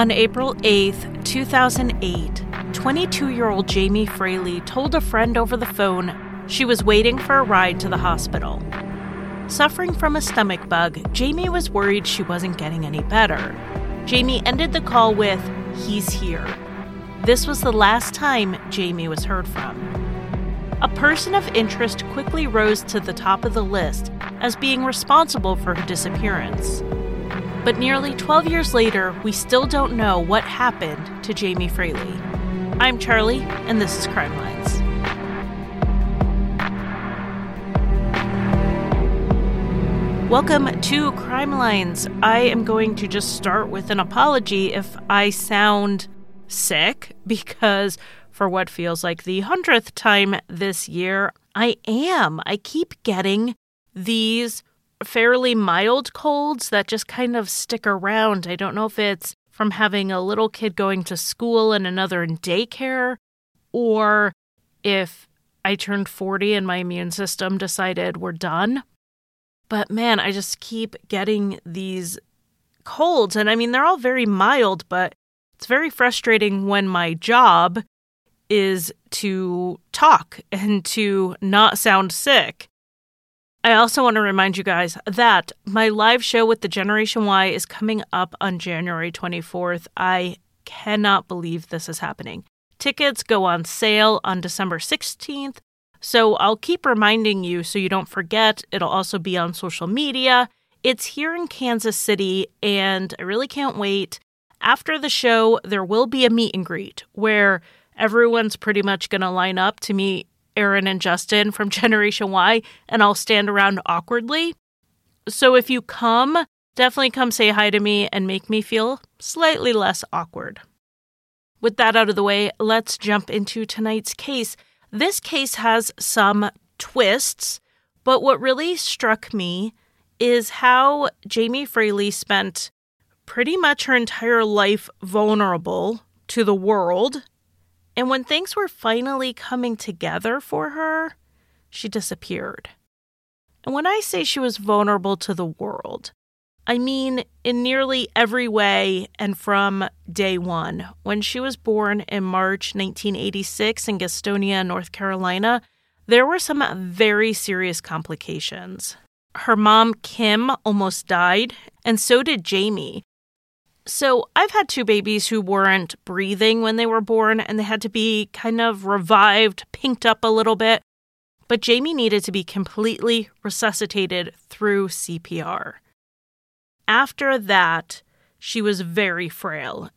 On April 8, 2008, 22 year old Jamie Fraley told a friend over the phone she was waiting for a ride to the hospital. Suffering from a stomach bug, Jamie was worried she wasn't getting any better. Jamie ended the call with, He's here. This was the last time Jamie was heard from. A person of interest quickly rose to the top of the list as being responsible for her disappearance. But nearly 12 years later, we still don't know what happened to Jamie Fraley. I'm Charlie, and this is Crime Lines. Welcome to Crime Lines. I am going to just start with an apology if I sound sick, because for what feels like the hundredth time this year, I am. I keep getting these fairly mild colds that just kind of stick around. I don't know if it's from having a little kid going to school and another in daycare, or if I turned 40 and my immune system decided we're done. But man, I just keep getting these colds. And I mean, they're all very mild, but it's very frustrating when my job is to talk and to not sound sick. I also want to remind you guys that my live show with the Generation Why is coming up on January 24th. I cannot believe this is happening. Tickets go on sale on December 16th, so I'll keep reminding you so you don't forget. It'll also be on social media. It's here in Kansas City, and I really can't wait. After the show, there will be a meet and greet where everyone's pretty much going to line up to meet Aaron and Justin from Generation Why, and I'll stand around awkwardly. So if you come, definitely come say hi to me and make me feel slightly less awkward. With that out of the way, let's jump into tonight's case. This case has some twists, but what really struck me is how Jamie Fraley spent pretty much her entire life vulnerable to the world and when things were finally coming together for her, she disappeared. And when I say she was vulnerable to the world, I mean in nearly every way and from day one. When she was born in March 1986 in Gastonia, North Carolina, there were some very serious complications. Her mom, Kim, almost died, and so did Jamie. So I've had two babies who weren't breathing when they were born and they had to be kind of revived, pinked up a little bit. But Jamie needed to be completely resuscitated through CPR. After that, she was very frail.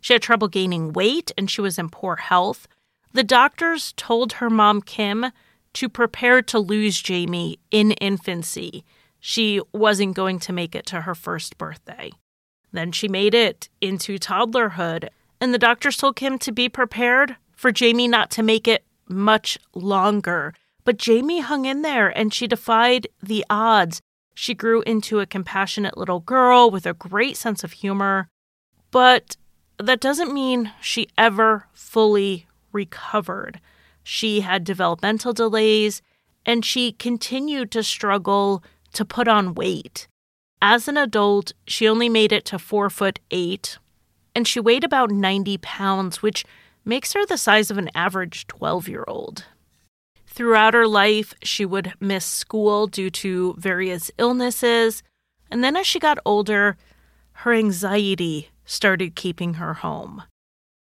She had trouble gaining weight and she was in poor health. The doctors told her mom, Kim, to prepare to lose Jamie in infancy. She wasn't going to make it to her first birthday. Then she made it into toddlerhood, and the doctors told Kim to be prepared for Jamie not to make it much longer. But Jamie hung in there and she defied the odds. She grew into a compassionate little girl with a great sense of humor. But that doesn't mean she ever fully recovered. She had developmental delays and she continued to struggle to put on weight. As an adult, she only made it to four foot eight, and she weighed about 90 pounds, which makes her the size of an average 12 year old. Throughout her life, she would miss school due to various illnesses, and then as she got older, her anxiety started keeping her home.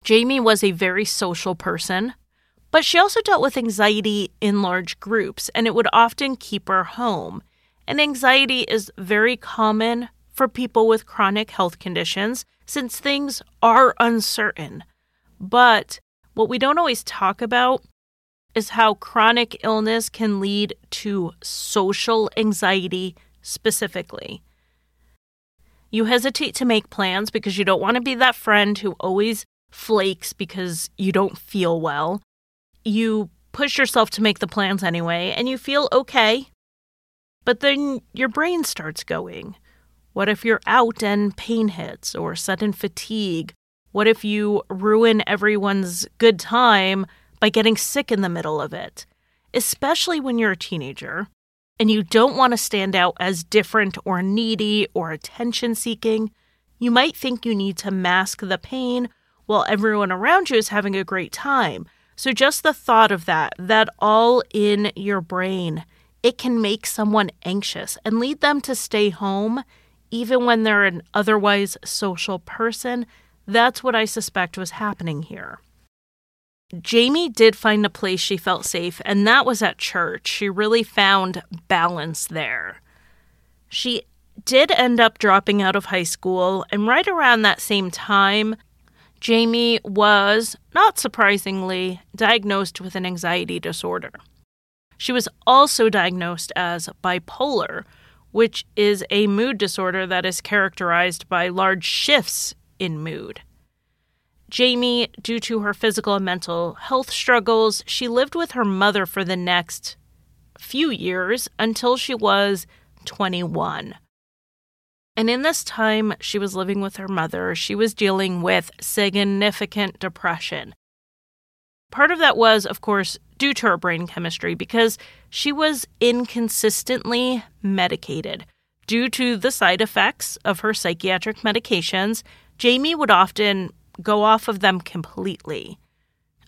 Jamie was a very social person, but she also dealt with anxiety in large groups, and it would often keep her home. And anxiety is very common for people with chronic health conditions since things are uncertain. But what we don't always talk about is how chronic illness can lead to social anxiety specifically. You hesitate to make plans because you don't want to be that friend who always flakes because you don't feel well. You push yourself to make the plans anyway, and you feel okay but then your brain starts going. What if you're out and pain hits or sudden fatigue? What if you ruin everyone's good time by getting sick in the middle of it? Especially when you're a teenager and you don't want to stand out as different or needy or attention seeking, you might think you need to mask the pain while everyone around you is having a great time. So, just the thought of that, that all in your brain, it can make someone anxious and lead them to stay home even when they're an otherwise social person. That's what I suspect was happening here. Jamie did find a place she felt safe, and that was at church. She really found balance there. She did end up dropping out of high school, and right around that same time, Jamie was, not surprisingly, diagnosed with an anxiety disorder. She was also diagnosed as bipolar, which is a mood disorder that is characterized by large shifts in mood. Jamie, due to her physical and mental health struggles, she lived with her mother for the next few years until she was 21. And in this time she was living with her mother, she was dealing with significant depression. Part of that was, of course, due to her brain chemistry because she was inconsistently medicated. Due to the side effects of her psychiatric medications, Jamie would often go off of them completely.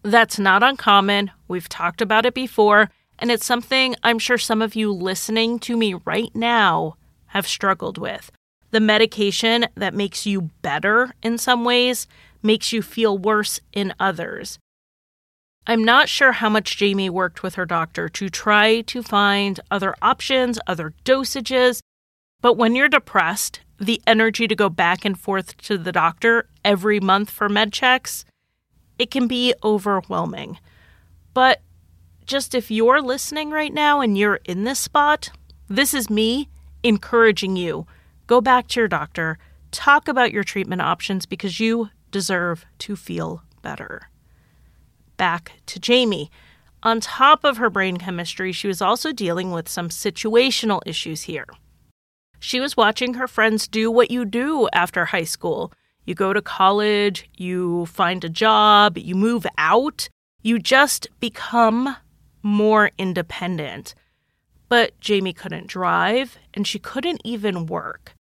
That's not uncommon. We've talked about it before, and it's something I'm sure some of you listening to me right now have struggled with. The medication that makes you better in some ways makes you feel worse in others. I'm not sure how much Jamie worked with her doctor to try to find other options, other dosages, but when you're depressed, the energy to go back and forth to the doctor every month for med checks, it can be overwhelming. But just if you're listening right now and you're in this spot, this is me encouraging you. Go back to your doctor, talk about your treatment options because you deserve to feel better. Back to Jamie. On top of her brain chemistry, she was also dealing with some situational issues here. She was watching her friends do what you do after high school. You go to college, you find a job, you move out, you just become more independent. But Jamie couldn't drive and she couldn't even work.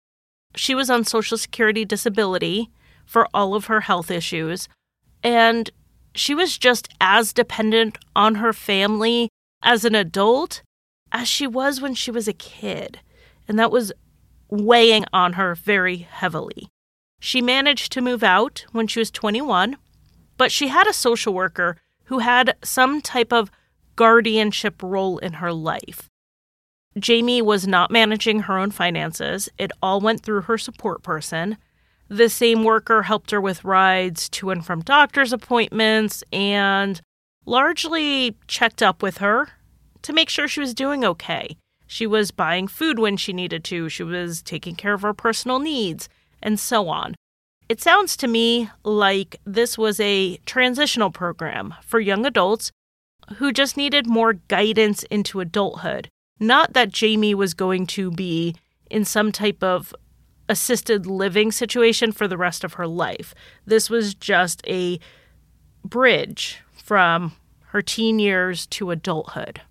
She was on Social Security disability for all of her health issues, and she was just as dependent on her family as an adult as she was when she was a kid. And that was weighing on her very heavily. She managed to move out when she was 21, but she had a social worker who had some type of guardianship role in her life. Jamie was not managing her own finances, it all went through her support person. The same worker helped her with rides to and from doctor's appointments and largely checked up with her to make sure she was doing okay. She was buying food when she needed to, she was taking care of her personal needs, and so on. It sounds to me like this was a transitional program for young adults who just needed more guidance into adulthood. Not that Jamie was going to be in some type of assisted living situation for the rest of her life. This was just a bridge from her teen years to adulthood.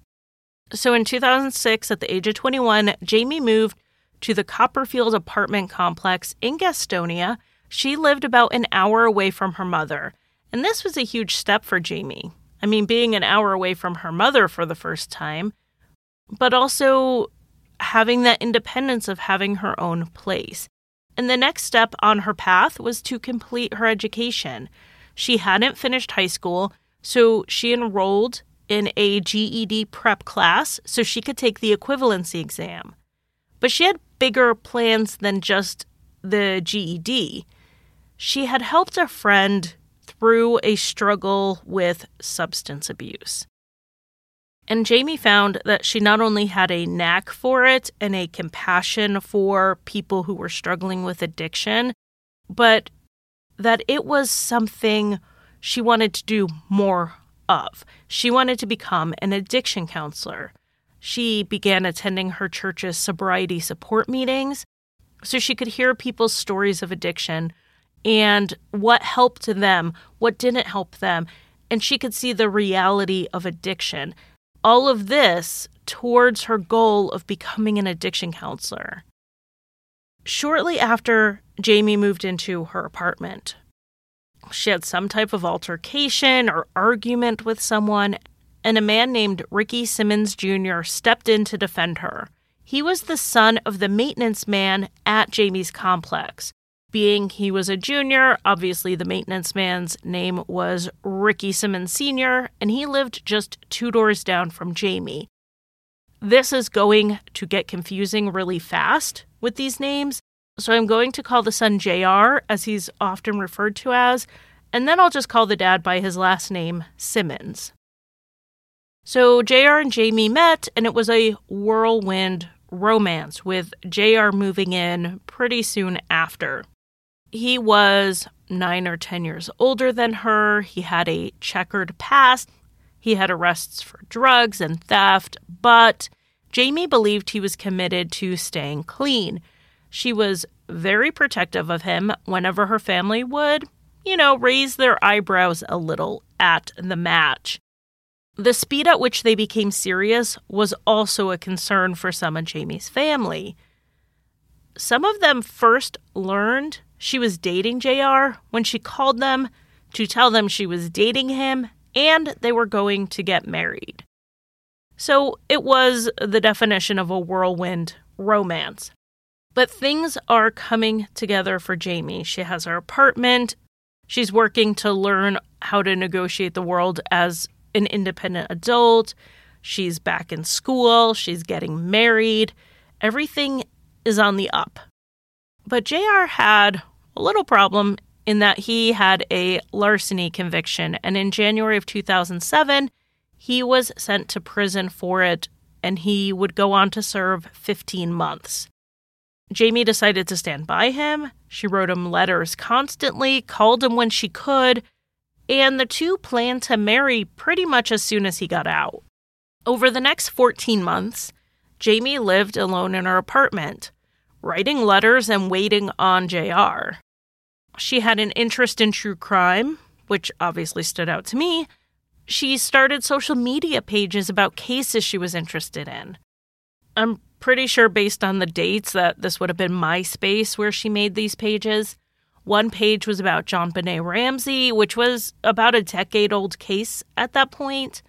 So in 2006, at the age of 21, Jamie moved to the Copperfield apartment complex in Gastonia. She lived about an hour away from her mother. And this was a huge step for Jamie. I mean, being an hour away from her mother for the first time, but also having that independence of having her own place. And the next step on her path was to complete her education. She hadn't finished high school, so she enrolled in a GED prep class so she could take the equivalency exam. But she had bigger plans than just the GED. She had helped a friend through a struggle with substance abuse. And Jamie found that she not only had a knack for it and a compassion for people who were struggling with addiction, but that it was something she wanted to do more of. She wanted to become an addiction counselor. She began attending her church's sobriety support meetings so she could hear people's stories of addiction and what helped them, what didn't help them, and she could see the reality of addiction. All of this towards her goal of becoming an addiction counselor. Shortly after Jamie moved into her apartment. She had some type of altercation or argument with someone, and a man named Ricky Simmons Jr. stepped in to defend her. He was the son of the maintenance man at Jamie's complex. Being he was a junior, obviously the maintenance man's name was Ricky Simmons Sr., and he lived just two doors down from Jamie. This is going to get confusing really fast with these names, so I'm going to call the son JR, as he's often referred to as, and then I'll just call the dad by his last name, Simmons. So JR and Jamie met, and it was a whirlwind romance, with JR moving in pretty soon after. He was nine or 10 years older than her. He had a checkered past. He had arrests for drugs and theft, but Jamie believed he was committed to staying clean. She was very protective of him whenever her family would, you know, raise their eyebrows a little at the match. The speed at which they became serious was also a concern for some of Jamie's family. Some of them first learned she was dating JR when she called them to tell them she was dating him and they were going to get married. So it was the definition of a whirlwind romance. But things are coming together for Jamie. She has her apartment. She's working to learn how to negotiate the world as an independent adult. She's back in school. She's getting married. Everything is on the up. But JR had a little problem in that he had a larceny conviction, and in January of 2007, he was sent to prison for it, and he would go on to serve 15 months. Jamie decided to stand by him. She wrote him letters constantly, called him when she could, and the two planned to marry pretty much as soon as he got out. Over the next 14 months, Jamie lived alone in her apartment, writing letters and waiting on JR. She had an interest in true crime, which obviously stood out to me. She started social media pages about cases she was interested in. I'm pretty sure based on the dates that this would have been MySpace where she made these pages. One page was about JonBenét Ramsey, which was about a decade old case at that point.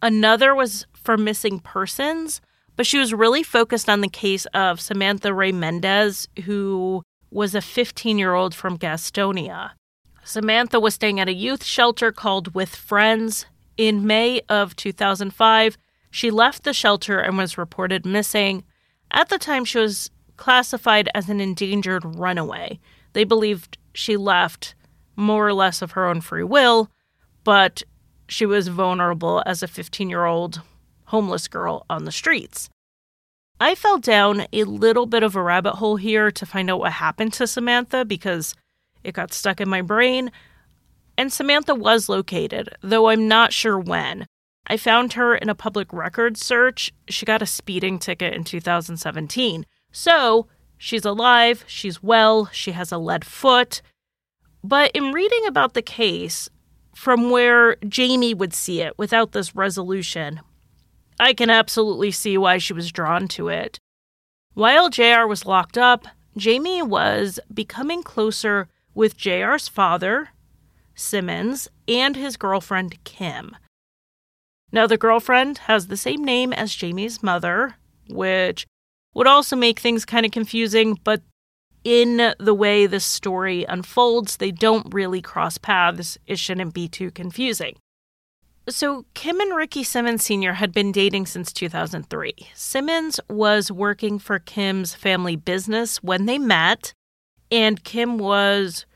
Another was for missing persons, but she was really focused on the case of Samantha Ray Mendez, who was a 15 year old from Gastonia. Samantha was staying at a youth shelter called With Friends. In May of 2005, she left the shelter and was reported missing. At the time, she was classified as an endangered runaway. They believed she left more or less of her own free will, but she was vulnerable as a 15 year old homeless girl on the streets. I fell down a little bit of a rabbit hole here to find out what happened to Samantha because it got stuck in my brain. And Samantha was located, though I'm not sure when. I found her in a public records search. She got a speeding ticket in 2017. So she's alive, she's well, she has a lead foot. But in reading about the case, from where Jamie would see it without this resolution, I can absolutely see why she was drawn to it. While JR was locked up, Jamie was becoming closer with JR's father, Simmons, and his girlfriend, Kim. Now, the girlfriend has the same name as Jamie's mother, which would also make things kind of confusing, but in the way the story unfolds, they don't really cross paths. It shouldn't be too confusing. So, Kim and Ricky Simmons Sr. had been dating since 2003. Simmons was working for Kim's family business when they met, and Kim was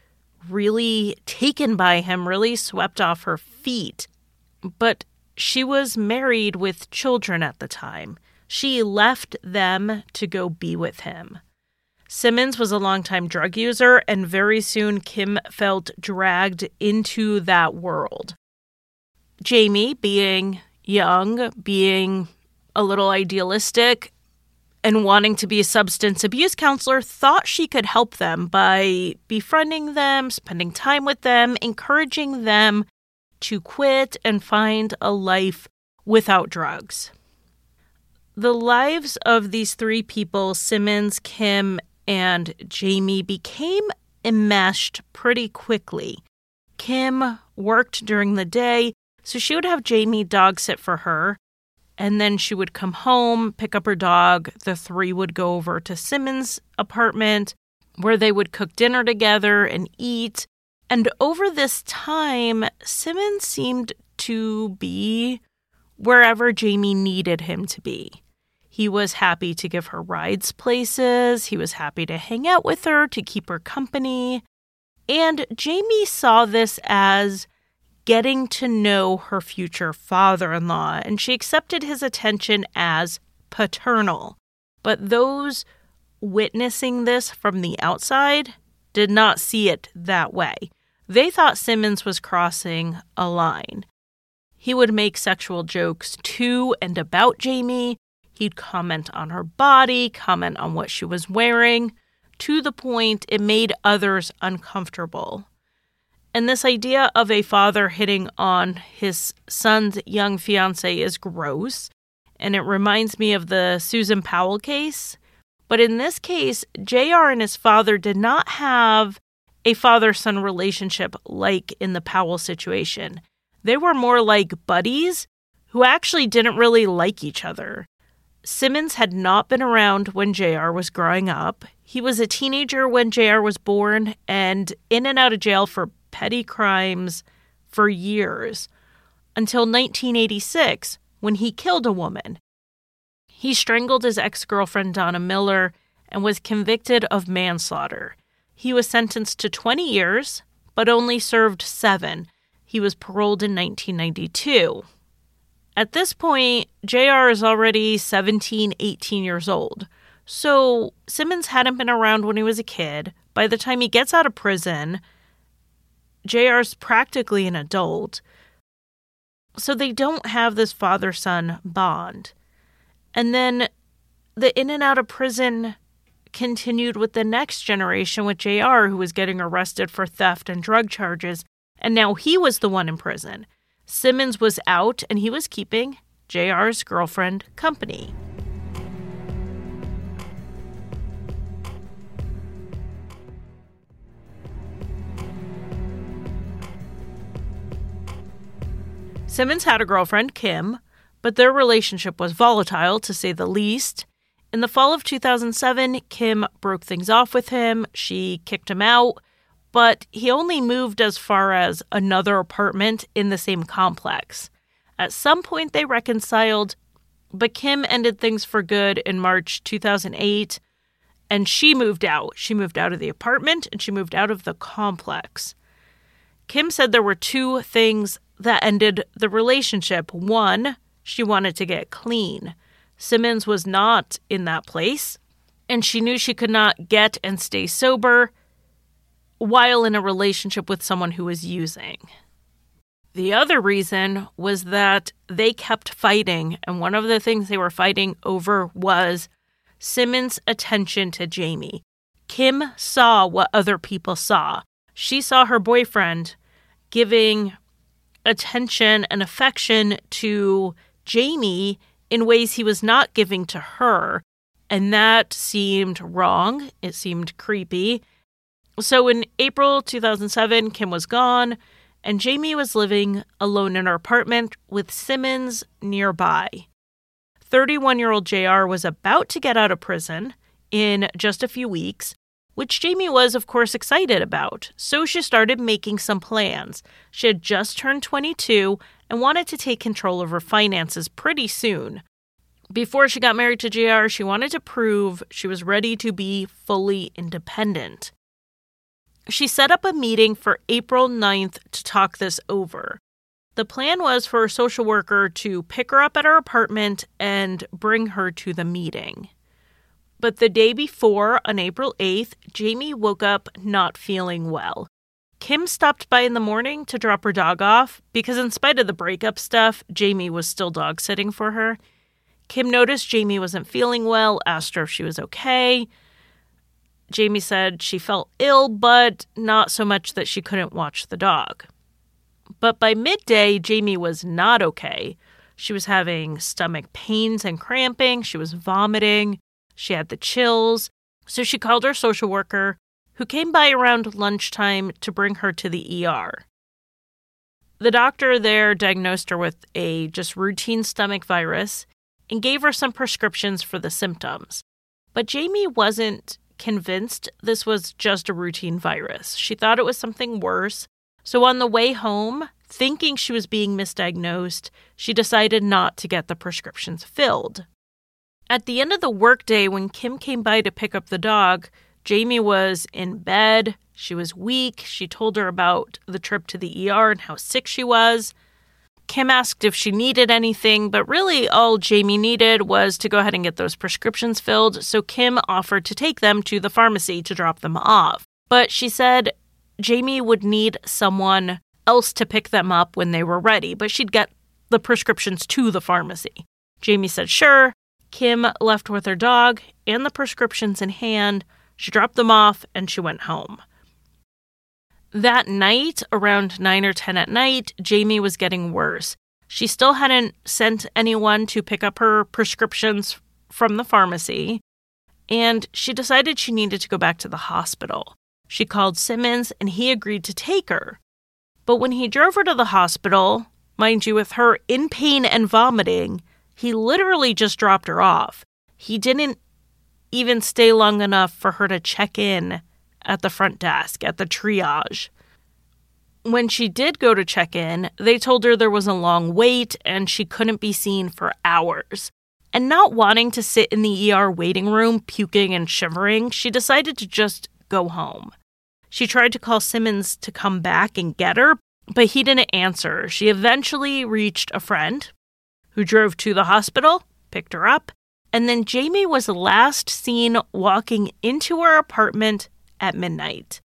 really taken by him, really swept off her feet. But she was married with children at the time. She left them to go be with him. Simmons was a longtime drug user, and very soon Kim felt dragged into that world. Jamie, being young, being a little idealistic, and wanting to be a substance abuse counselor, thought she could help them by befriending them, spending time with them, encouraging them to quit and find a life without drugs. The lives of these three people, Simmons, Kim, and Jamie became enmeshed pretty quickly. Kim worked during the day, so she would have Jamie dog sit for her. And then she would come home, pick up her dog. The three would go over to Simmons' apartment where they would cook dinner together and eat. And over this time, Simmons seemed to be wherever Jamie needed him to be. He was happy to give her rides places, he was happy to hang out with her, to keep her company. And Jamie saw this as getting to know her future father in law, and she accepted his attention as paternal. But those witnessing this from the outside did not see it that way. They thought Simmons was crossing a line. He would make sexual jokes to and about Jamie. He'd comment on her body, comment on what she was wearing, to the point it made others uncomfortable. And this idea of a father hitting on his son's young fiance is gross. And it reminds me of the Susan Powell case. But in this case, JR and his father did not have a father son relationship like in the Powell situation. They were more like buddies who actually didn't really like each other. Simmons had not been around when JR was growing up. He was a teenager when JR was born and in and out of jail for petty crimes for years until 1986 when he killed a woman. He strangled his ex girlfriend Donna Miller and was convicted of manslaughter. He was sentenced to 20 years, but only served seven. He was paroled in 1992. At this point, JR is already 17, 18 years old. So Simmons hadn't been around when he was a kid. By the time he gets out of prison, JR's practically an adult. So they don't have this father son bond. And then the in and out of prison continued with the next generation with JR, who was getting arrested for theft and drug charges. And now he was the one in prison. Simmons was out and he was keeping JR's girlfriend company. Simmons had a girlfriend, Kim, but their relationship was volatile to say the least. In the fall of 2007, Kim broke things off with him. She kicked him out but he only moved as far as another apartment in the same complex. At some point, they reconciled, but Kim ended things for good in March 2008, and she moved out. She moved out of the apartment and she moved out of the complex. Kim said there were two things that ended the relationship. One, she wanted to get clean. Simmons was not in that place, and she knew she could not get and stay sober while in a relationship with someone who was using. The other reason was that they kept fighting, and one of the things they were fighting over was Simmons' attention to Jamie. Kim saw what other people saw. She saw her boyfriend giving attention and affection to Jamie in ways he was not giving to her. And that seemed wrong. It seemed creepy. So in April 2007, Kim was gone, and Jamie was living alone in her apartment with Simmons nearby. 31 year old JR was about to get out of prison in just a few weeks, which Jamie was, of course, excited about. So she started making some plans. She had just turned 22 and wanted to take control of her finances pretty soon. Before she got married to JR, she wanted to prove she was ready to be fully independent. She set up a meeting for April 9th to talk this over. The plan was for a social worker to pick her up at her apartment and bring her to the meeting. But the day before, on April 8th, Jamie woke up not feeling well. Kim stopped by in the morning to drop her dog off because, in spite of the breakup stuff, Jamie was still dog sitting for her. Kim noticed Jamie wasn't feeling well, asked her if she was okay. Jamie said she felt ill, but not so much that she couldn't watch the dog. But by midday, Jamie was not okay. She was having stomach pains and cramping. She was vomiting. She had the chills. So she called her social worker, who came by around lunchtime to bring her to the ER. The doctor there diagnosed her with a just routine stomach virus and gave her some prescriptions for the symptoms. But Jamie wasn't convinced this was just a routine virus. She thought it was something worse. So on the way home, thinking she was being misdiagnosed, she decided not to get the prescriptions filled. At the end of the workday, when Kim came by to pick up the dog, Jamie was in bed. She was weak. She told her about the trip to the ER and how sick she was. Kim asked if she needed anything, but really all Jamie needed was to go ahead and get those prescriptions filled, so Kim offered to take them to the pharmacy to drop them off. But she said Jamie would need someone else to pick them up when they were ready, but she'd get the prescriptions to the pharmacy. Jamie said sure. Kim left with her dog and the prescriptions in hand. She dropped them off and she went home. That night, around 9 or 10 at night, Jamie was getting worse. She still hadn't sent anyone to pick up her prescriptions from the pharmacy, and she decided she needed to go back to the hospital. She called Simmons and he agreed to take her. But when he drove her to the hospital, mind you, with her in pain and vomiting, he literally just dropped her off. He didn't even stay long enough for her to check in at the front desk, at the triage. When she did go to check in, they told her there was a long wait and she couldn't be seen for hours. And not wanting to sit in the ER waiting room, puking and shivering, she decided to just go home. She tried to call Simmons to come back and get her, but he didn't answer. She eventually reached a friend who drove to the hospital, picked her up, and then Jamie was last seen walking into her apartment at midnight.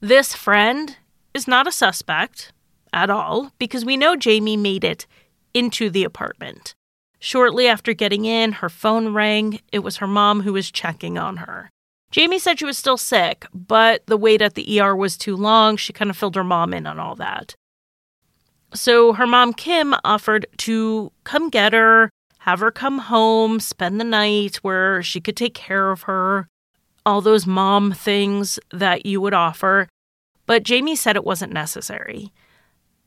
This friend is not a suspect at all because we know Jamie made it into the apartment. Shortly after getting in, her phone rang. It was her mom who was checking on her. Jamie said she was still sick, but the wait at the ER was too long. She kind of filled her mom in on all that. So her mom, Kim, offered to come get her, have her come home, spend the night where she could take care of her all those mom things that you would offer, but Jamie said it wasn't necessary.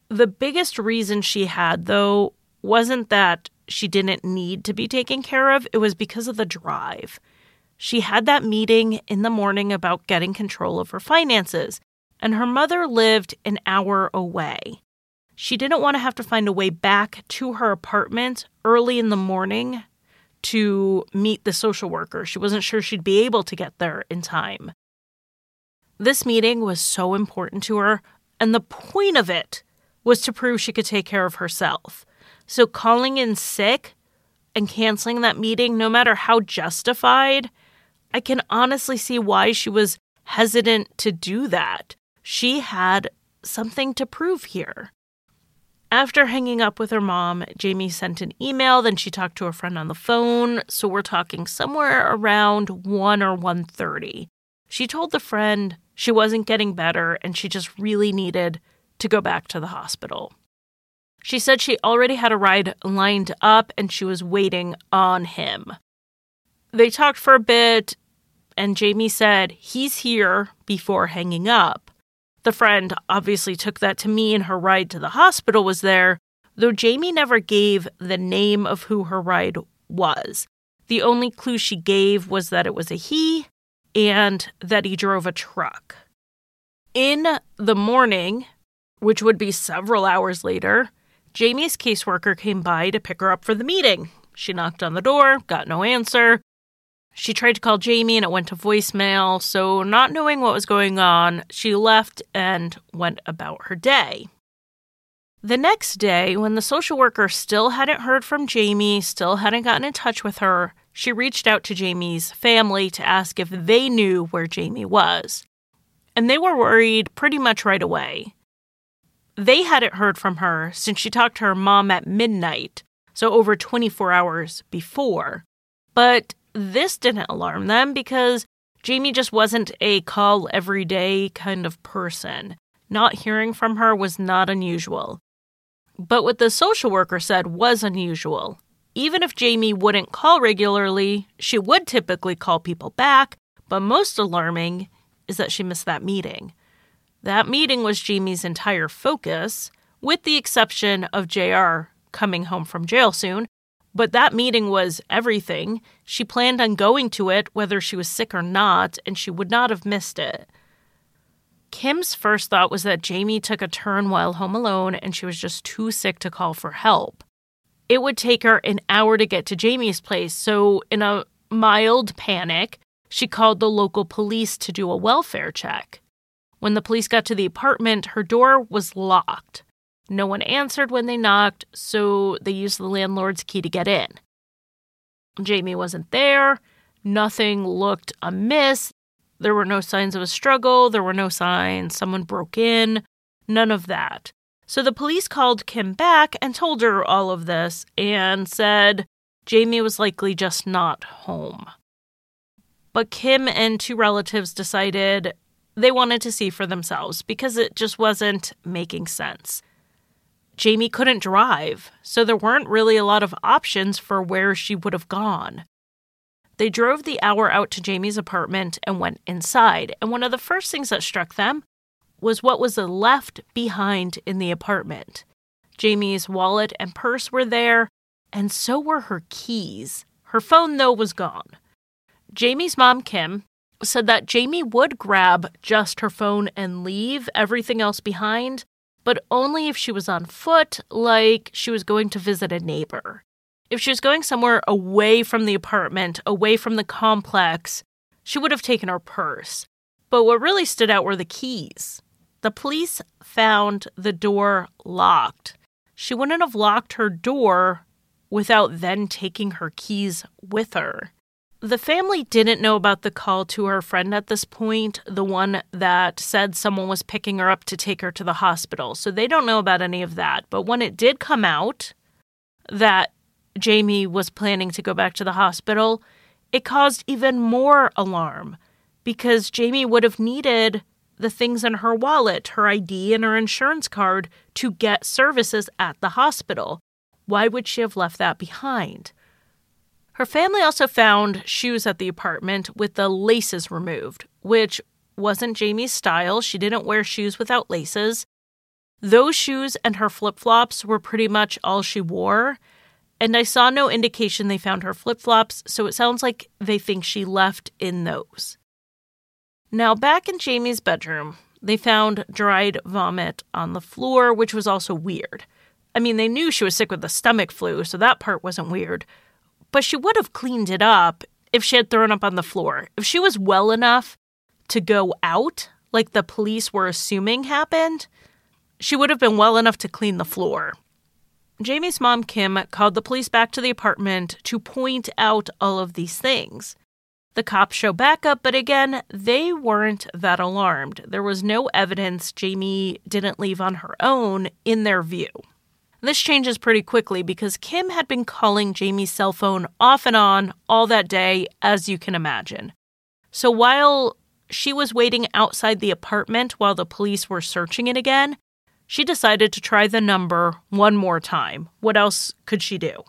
The biggest reason she had, though, wasn't that she didn't need to be taken care of, it was because of the drive. She had that meeting in the morning about getting control of her finances, and her mother lived an hour away. She didn't want to have to find a way back to her apartment early in the morning to meet the social worker. She wasn't sure she'd be able to get there in time. This meeting was so important to her, and the point of it was to prove she could take care of herself. So calling in sick and canceling that meeting, no matter how justified, I can honestly see why she was hesitant to do that. She had something to prove here. After hanging up with her mom, Jamie sent an email, then she talked to a friend on the phone, so we're talking somewhere around 1 or 1:30. She told the friend she wasn't getting better and she just really needed to go back to the hospital. She said she already had a ride lined up and she was waiting on him. They talked for a bit, and Jamie said he's here before hanging up. The friend obviously took that to mean her ride to the hospital was there, though Jamie never gave the name of who her ride was. The only clue she gave was that it was a he and that he drove a truck. In the morning, which would be several hours later, Jamie's caseworker came by to pick her up for the meeting. She knocked on the door, got no answer, she tried to call Jamie and it went to voicemail, so not knowing what was going on, she left and went about her day. The next day, when the social worker still hadn't heard from Jamie, still hadn't gotten in touch with her, she reached out to Jamie's family to ask if they knew where Jamie was. And they were worried pretty much right away. They hadn't heard from her since she talked to her mom at midnight, so over 24 hours before. But this didn't alarm them because Jamie just wasn't a call every day kind of person. Not hearing from her was not unusual. But what the social worker said was unusual. even if Jamie wouldn't call regularly, she would typically call people back. But most alarming is that she missed that meeting. That meeting was Jamie's entire focus, with the exception of JR coming home from jail soon. But that meeting was everything. She planned on going to it whether she was sick or not, and she would not have missed it. Kim's first thought was that Jamie took a turn while home alone and she was just too sick to call for help. It would take her an hour to get to Jamie's place, so in a mild panic, she called the local police to do a welfare check. When the police got to the apartment, her door was locked. No one answered when they knocked, so they used the landlord's key to get in. Jamie wasn't there. Nothing looked amiss. There were no signs of a struggle. There were no signs someone broke in. None of that. So the police called Kim back and told her all of this and said Jamie was likely just not home. But Kim and two relatives decided they wanted to see for themselves because it just wasn't making sense. Jamie couldn't drive, so there weren't really a lot of options for where she would have gone. They drove the hour out to Jamie's apartment and went inside, and one of the first things that struck them was what was left behind in the apartment. Jamie's wallet and purse were there, and so were her keys. Her phone, though, was gone. Jamie's mom, Kim, said that Jamie would grab just her phone and leave everything else behind, but only if she was on foot, like she was going to visit a neighbor. If she was going somewhere away from the apartment, away from the complex, she would have taken her purse. But what really stood out were the keys. The police found the door locked. She wouldn't have locked her door without then taking her keys with her. The family didn't know about the call to her friend at this point, the one that said someone was picking her up to take her to the hospital. So they don't know about any of that. But when it did come out that Jamie was planning to go back to the hospital, it caused even more alarm because Jamie would have needed the things in her wallet, her ID, and her insurance card to get services at the hospital. Why would she have left that behind? Her family also found shoes at the apartment with the laces removed, which wasn't Jamie's style. She didn't wear shoes without laces. Those shoes and her flip flops were pretty much all she wore. And I saw no indication they found her flip flops, so it sounds like they think she left in those. Now, back in Jamie's bedroom, they found dried vomit on the floor, which was also weird. I mean, they knew she was sick with the stomach flu, so that part wasn't weird but she would have cleaned it up if she had thrown up on the floor. If she was well enough to go out, like the police were assuming happened, she would have been well enough to clean the floor. Jamie's mom, Kim, called the police back to the apartment to point out all of these things. The cops show backup, but again, they weren't that alarmed. There was no evidence Jamie didn't leave on her own in their view. This changes pretty quickly because Kim had been calling Jamie's cell phone off and on all that day, as you can imagine. So while she was waiting outside the apartment while the police were searching it again, she decided to try the number one more time. What else could she do?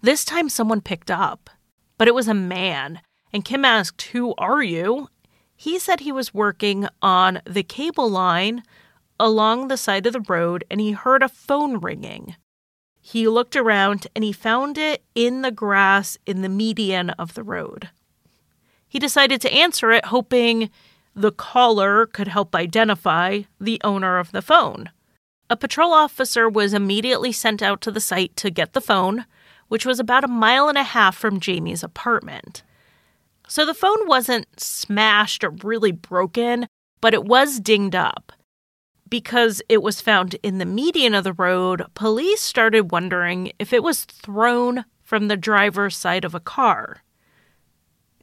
This time someone picked up, but it was a man. And Kim asked, Who are you? He said he was working on the cable line along the side of the road and he heard a phone ringing. He looked around and he found it in the grass in the median of the road. He decided to answer it, hoping the caller could help identify the owner of the phone. A patrol officer was immediately sent out to the site to get the phone, which was about a mile and a half from Jamie's apartment. So the phone wasn't smashed or really broken, but it was dinged up because it was found in the median of the road, police started wondering if it was thrown from the driver's side of a car.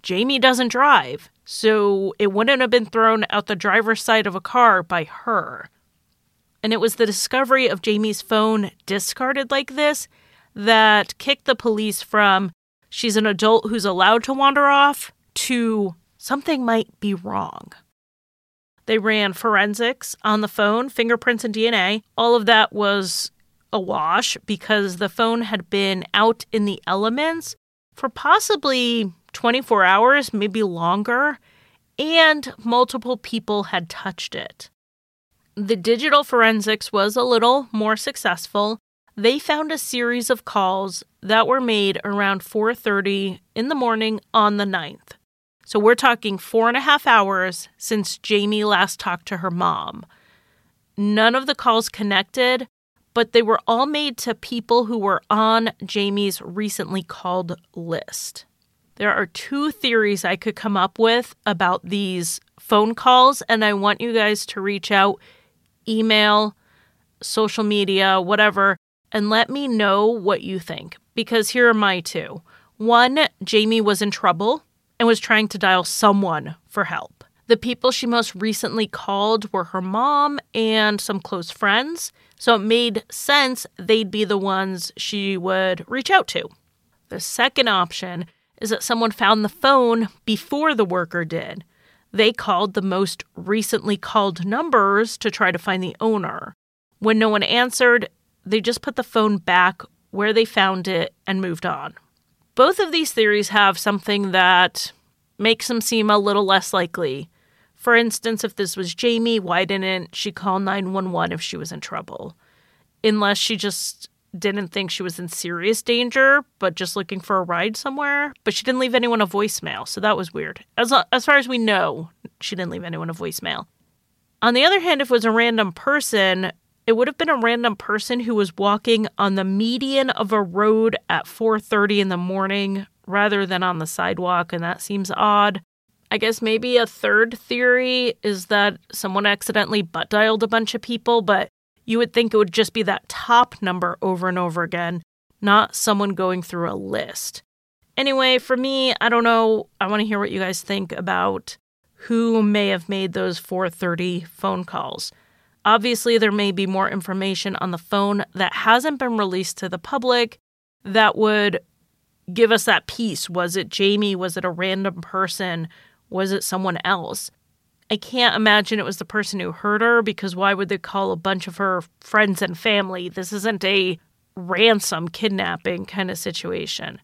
Jamie doesn't drive, so it wouldn't have been thrown out the driver's side of a car by her. And it was the discovery of Jamie's phone discarded like this that kicked the police from she's an adult who's allowed to wander off to something might be wrong. They ran forensics on the phone, fingerprints and DNA. All of that was awash because the phone had been out in the elements for possibly 24 hours, maybe longer, and multiple people had touched it. The digital forensics was a little more successful. They found a series of calls that were made around 4:30 in the morning on the 9th. So we're talking four and a half hours since Jamie last talked to her mom. None of the calls connected, but they were all made to people who were on Jamie's recently called list. There are two theories I could come up with about these phone calls, and I want you guys to reach out, email, social media, whatever, and let me know what you think. Because here are my two. One, Jamie was in trouble and was trying to dial someone for help. The people she most recently called were her mom and some close friends, so it made sense they'd be the ones she would reach out to. The second option is that someone found the phone before the worker did. They called the most recently called numbers to try to find the owner. When no one answered, they just put the phone back where they found it and moved on. Both of these theories have something that makes them seem a little less likely. For instance, if this was Jamie, why didn't she call 911 if she was in trouble? Unless she just didn't think she was in serious danger, but just looking for a ride somewhere. But she didn't leave anyone a voicemail, so that was weird. As as far as we know, she didn't leave anyone a voicemail. On the other hand, if it was a random person, it would have been a random person who was walking on the median of a road at 4:30 in the morning rather than on the sidewalk, and that seems odd. I guess maybe a third theory is that someone accidentally butt dialed a bunch of people, but you would think it would just be that top number over and over again, not someone going through a list. Anyway, for me, I don't know. I want to hear what you guys think about who may have made those 430 phone calls. Obviously, there may be more information on the phone that hasn't been released to the public that would give us that piece. Was it Jamie? Was it a random person? Was it someone else? I can't imagine it was the person who hurt her because why would they call a bunch of her friends and family? This isn't a ransom kidnapping kind of situation.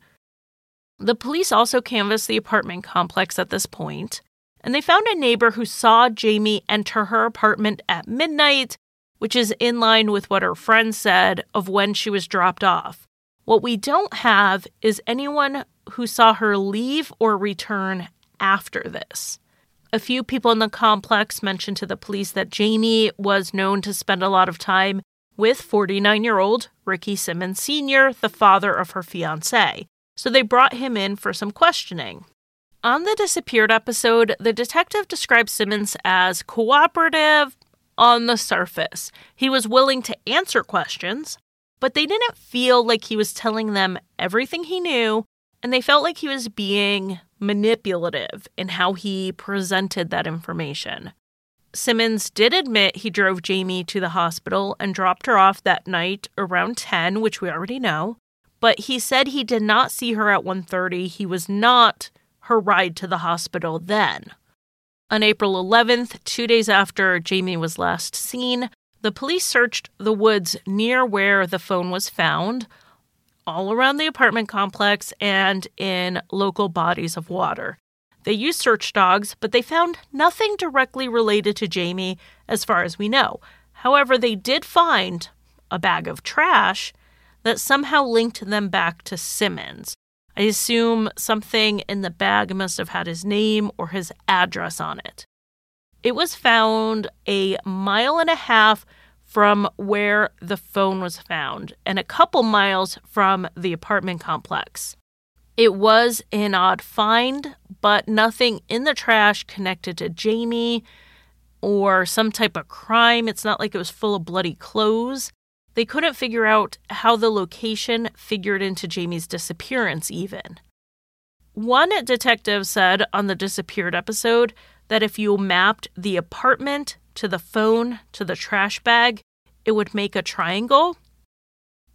The police also canvassed the apartment complex at this point, and they found a neighbor who saw Jamie enter her apartment at midnight, which is in line with what her friend said of when she was dropped off. What we don't have is anyone who saw her leave or return after this. A few people in the complex mentioned to the police that Jamie was known to spend a lot of time with 49 year old Ricky Simmons Sr., the father of her fiance. So they brought him in for some questioning. On the disappeared episode, the detective described Simmons as cooperative on the surface. He was willing to answer questions, but they didn't feel like he was telling them everything he knew, and they felt like he was being manipulative in how he presented that information. Simmons did admit he drove Jamie to the hospital and dropped her off that night around 10, which we already know, but he said he did not see her at 1:30. He was not her ride to the hospital then. On April 11th, 2 days after Jamie was last seen, the police searched the woods near where the phone was found, all around the apartment complex and in local bodies of water. They used search dogs, but they found nothing directly related to Jamie as far as we know. However, they did find a bag of trash that somehow linked them back to Simmons. I assume something in the bag must have had his name or his address on it. It was found a mile and a half from where the phone was found and a couple miles from the apartment complex. It was an odd find, but nothing in the trash connected to Jamie or some type of crime. It's not like it was full of bloody clothes. They couldn't figure out how the location figured into Jamie's disappearance, even. One detective said on the disappeared episode that if you mapped the apartment to the phone to the trash bag, it would make a triangle.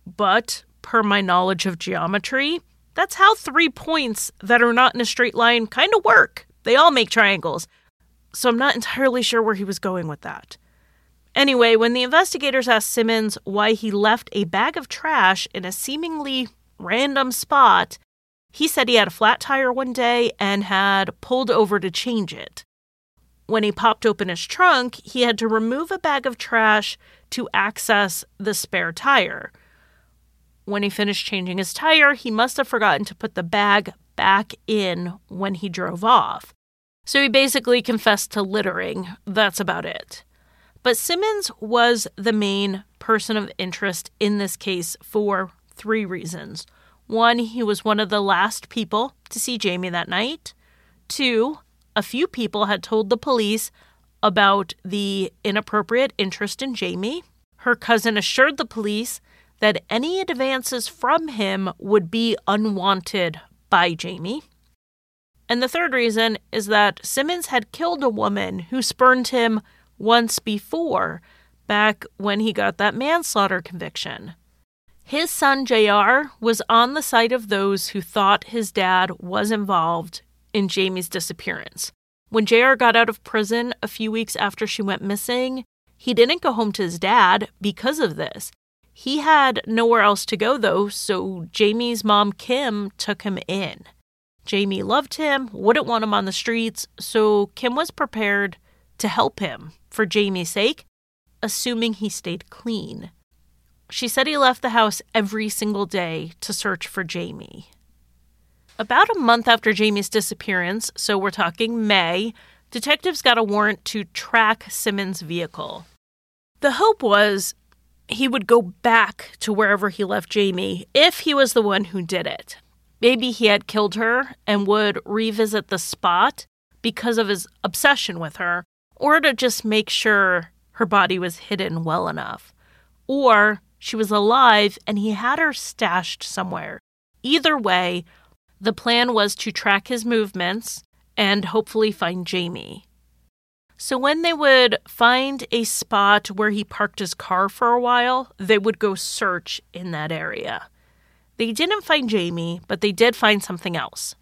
But per my knowledge of geometry, that's how three points that are not in a straight line kind of work. They all make triangles. So I'm not entirely sure where he was going with that. Anyway, when the investigators asked Simmons why he left a bag of trash in a seemingly random spot, he said he had a flat tire one day and had pulled over to change it. When he popped open his trunk, he had to remove a bag of trash to access the spare tire. When he finished changing his tire, he must have forgotten to put the bag back in when he drove off. So he basically confessed to littering. That's about it. But Simmons was the main person of interest in this case for three reasons. One, he was one of the last people to see Jamie that night. Two, a few people had told the police about the inappropriate interest in Jamie. Her cousin assured the police that any advances from him would be unwanted by Jamie. And the third reason is that Simmons had killed a woman who spurned him once before, back when he got that manslaughter conviction. His son JR was on the side of those who thought his dad was involved in Jamie's disappearance. When JR got out of prison a few weeks after she went missing, he didn't go home to his dad because of this. He had nowhere else to go, though, so Jamie's mom, Kim, took him in. Jamie loved him, wouldn't want him on the streets, so Kim was prepared to help him for Jamie's sake, assuming he stayed clean. She said he left the house every single day to search for Jamie. About a month after Jamie's disappearance, so we're talking May, detectives got a warrant to track Simmons' vehicle. The hope was he would go back to wherever he left Jamie if he was the one who did it. Maybe he had killed her and would revisit the spot because of his obsession with her, or to just make sure her body was hidden well enough. Or she was alive and he had her stashed somewhere. Either way, the plan was to track his movements and hopefully find Jamie. So when they would find a spot where he parked his car for a while, they would go search in that area. They didn't find Jamie, but they did find something else.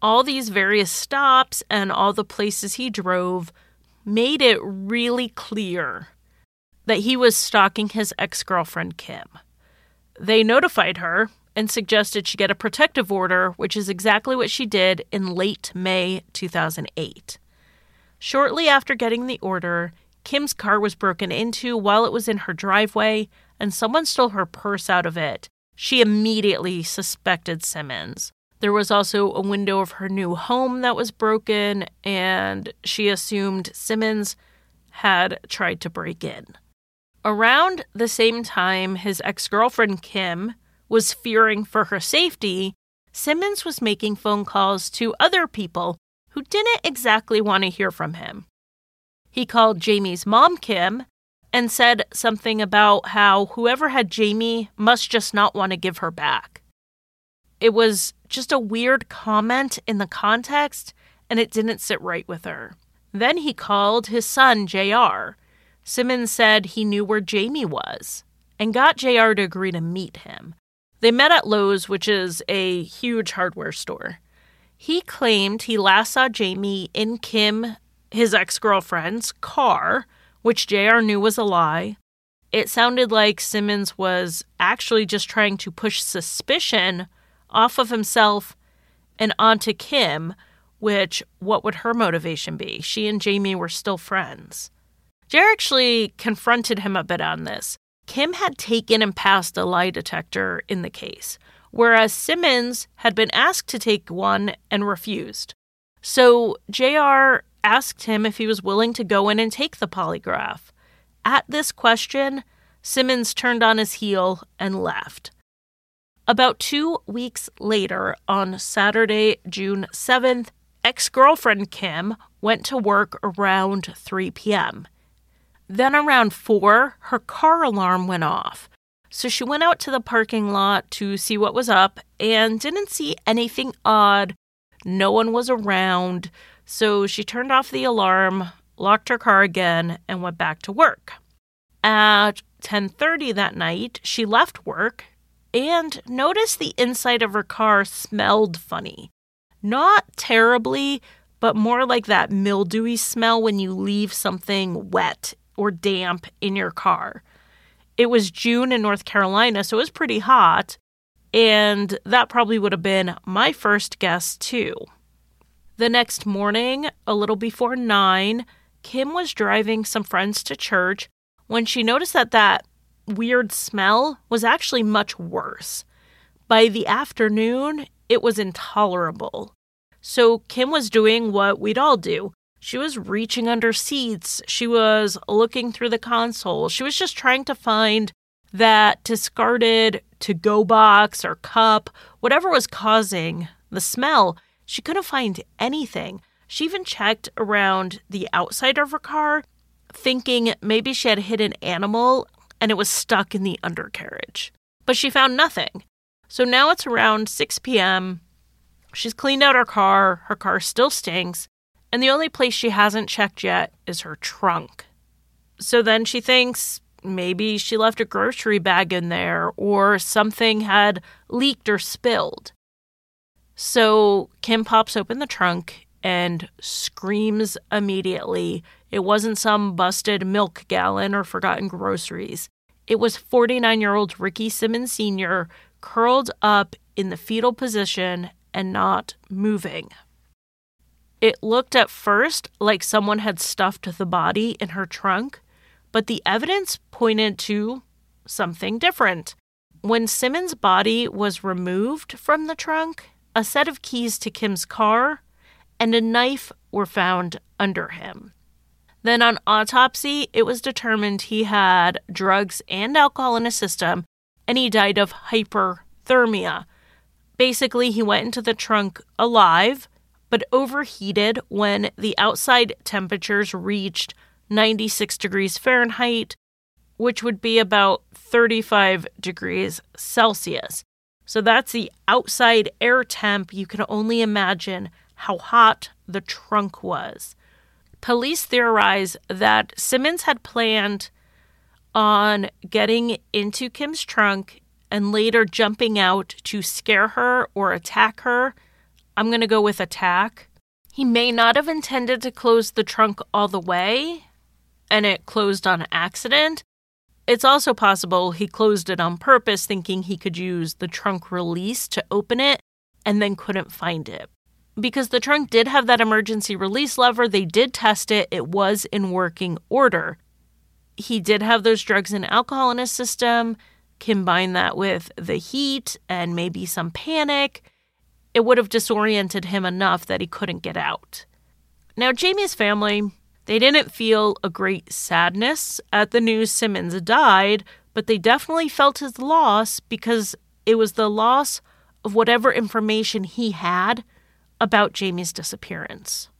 All these various stops and all the places he drove made it really clear that he was stalking his ex girlfriend, Kim. They notified her and suggested she get a protective order, which is exactly what she did in late May 2008. Shortly after getting the order, Kim's car was broken into while it was in her driveway, and someone stole her purse out of it. She immediately suspected Simmons. There was also a window of her new home that was broken, and she assumed Simmons had tried to break in. Around the same time his ex girlfriend Kim was fearing for her safety, Simmons was making phone calls to other people who didn't exactly want to hear from him. He called Jamie's mom, Kim, and said something about how whoever had Jamie must just not want to give her back. It was just a weird comment in the context, and it didn't sit right with her. Then he called his son, JR. Simmons said he knew where Jamie was and got JR to agree to meet him. They met at Lowe's, which is a huge hardware store. He claimed he last saw Jamie in Kim, his ex girlfriend's, car, which JR knew was a lie. It sounded like Simmons was actually just trying to push suspicion off of himself and onto Kim, which what would her motivation be? She and Jamie were still friends. JR actually confronted him a bit on this. Kim had taken and passed a lie detector in the case, whereas Simmons had been asked to take one and refused. So JR asked him if he was willing to go in and take the polygraph. At this question, Simmons turned on his heel and left. About two weeks later, on Saturday, June 7th, ex girlfriend Kim went to work around 3 p.m. Then, around 4, her car alarm went off. So she went out to the parking lot to see what was up and didn't see anything odd. No one was around. So she turned off the alarm, locked her car again, and went back to work. At 10:30 that night, she left work and noticed the inside of her car smelled funny. Not terribly, but more like that mildewy smell when you leave something wet or damp in your car. It was June in North Carolina, so it was pretty hot. And that probably would have been my first guess, too. The next morning, a little before nine, Kim was driving some friends to church when she noticed that that weird smell was actually much worse. By the afternoon, it was intolerable. So Kim was doing what we'd all do. She was reaching under seats. She was looking through the console. She was just trying to find that discarded to go box or cup, whatever was causing the smell. She couldn't find anything. She even checked around the outside of her car, thinking maybe she had hit an animal and it was stuck in the undercarriage. But she found nothing. So now it's around 6 p.m. She's cleaned out her car. Her car still stinks. And the only place she hasn't checked yet is her trunk. So then she thinks maybe she left a grocery bag in there or something had leaked or spilled. So Kim pops open the trunk and screams immediately. It wasn't some busted milk gallon or forgotten groceries. It was 49 year old Ricky Simmons Sr. curled up in the fetal position and not moving. It looked at first like someone had stuffed the body in her trunk, but the evidence pointed to something different. When Simmons' body was removed from the trunk, a set of keys to Kim's car and a knife were found under him. Then, on autopsy, it was determined he had drugs and alcohol in his system and he died of hyperthermia. Basically, he went into the trunk alive, but overheated when the outside temperatures reached 96 degrees Fahrenheit, which would be about 35 degrees Celsius. So that's the outside air temp. You can only imagine how hot the trunk was. Police theorize that Simmons had planned on getting into Kim's trunk and later jumping out to scare her or attack her. I'm going to go with attack. He may not have intended to close the trunk all the way and it closed on accident. It's also possible he closed it on purpose, thinking he could use the trunk release to open it and then couldn't find it because the trunk did have that emergency release lever, they did test it, it was in working order. He did have those drugs and alcohol in his system. Combine that with the heat and maybe some panic, it would have disoriented him enough that he couldn't get out. Now, Jamie's family, they didn't feel a great sadness at the news Simmons died, but they definitely felt his loss because it was the loss of whatever information he had about Jamie's disappearance.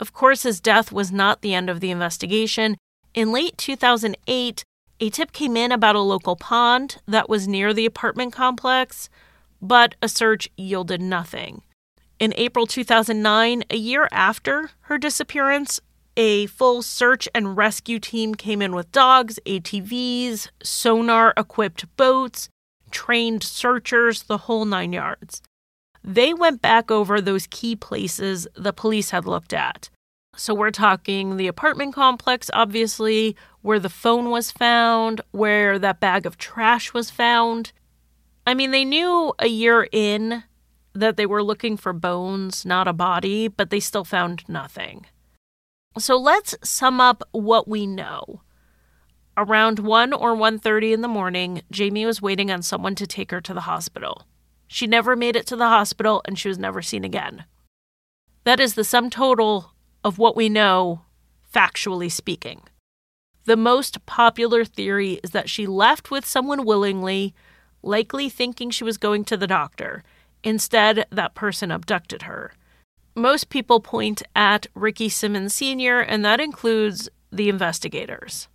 Of course, his death was not the end of the investigation. In late 2008, a tip came in about a local pond that was near the apartment complex, but a search yielded nothing. In April 2009, a year after her disappearance, a full search and rescue team came in with dogs, ATVs, sonar equipped boats, trained searchers, the whole nine yards they went back over those key places the police had looked at. So we're talking the apartment complex, obviously, where the phone was found, where that bag of trash was found. I mean, they knew a year in that they were looking for bones, not a body, but they still found nothing. So let's sum up what we know. Around 1 or 1:30 in the morning, Jamie was waiting on someone to take her to the hospital. She never made it to the hospital and she was never seen again. That is the sum total of what we know, factually speaking. The most popular theory is that she left with someone willingly, likely thinking she was going to the doctor. Instead, that person abducted her. Most people point at Ricky Simmons Sr., and that includes the investigators.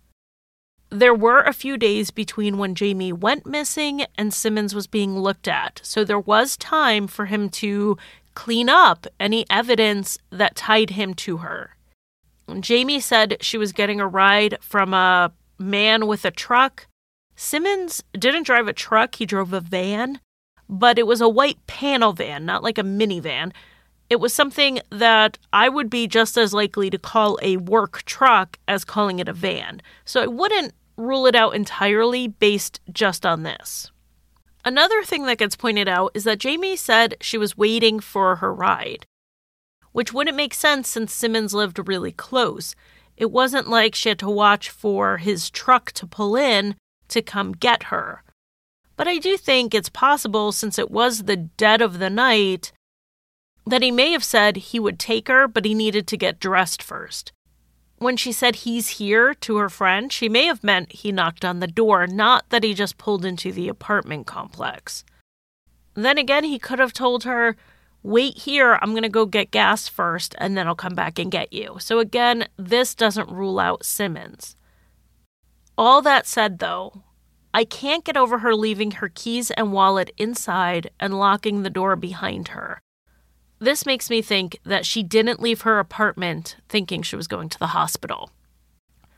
There were a few days between when Jamie went missing and Simmons was being looked at, so there was time for him to clean up any evidence that tied him to her. Jamie said she was getting a ride from a man with a truck. Simmons didn't drive a truck, he drove a van, but it was a white panel van, not like a minivan. It was something that I would be just as likely to call a work truck as calling it a van. So I wouldn't rule it out entirely based just on this. Another thing that gets pointed out is that Jamie said she was waiting for her ride, which wouldn't make sense since Simmons lived really close. It wasn't like she had to watch for his truck to pull in to come get her. But I do think it's possible, since it was the dead of the night, that he may have said he would take her, but he needed to get dressed first. When she said he's here to her friend, she may have meant he knocked on the door, not that he just pulled into the apartment complex. Then again, he could have told her, Wait here, I'm going to go get gas first, and then I'll come back and get you. So again, this doesn't rule out Simmons. All that said, though, I can't get over her leaving her keys and wallet inside and locking the door behind her. This makes me think that she didn't leave her apartment thinking she was going to the hospital.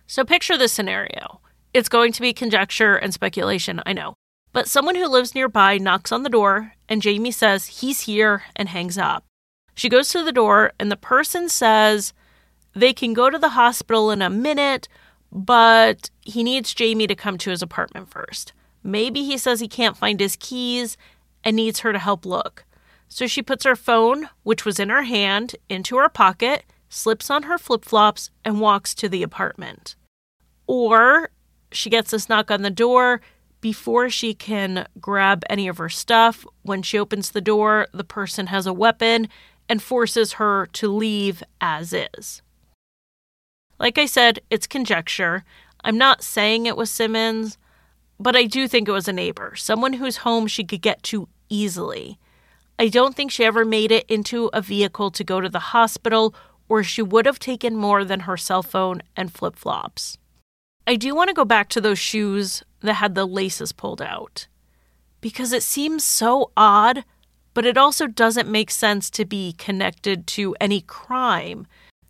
So picture this scenario. It's going to be conjecture and speculation, I know. But someone who lives nearby knocks on the door, and Jamie says he's here and hangs up. She goes to the door, and the person says they can go to the hospital in a minute, but he needs Jamie to come to his apartment first. Maybe he says he can't find his keys and needs her to help look. So she puts her phone, which was in her hand, into her pocket, slips on her flip flops, and walks to the apartment. Or she gets this knock on the door. Before she can grab any of her stuff, when she opens the door, the person has a weapon and forces her to leave as is. Like I said, it's conjecture. I'm not saying it was Simmons, but I do think it was a neighbor, someone whose home she could get to easily. I don't think she ever made it into a vehicle to go to the hospital, or she would have taken more than her cell phone and flip flops. I do want to go back to those shoes that had the laces pulled out because it seems so odd, but it also doesn't make sense to be connected to any crime.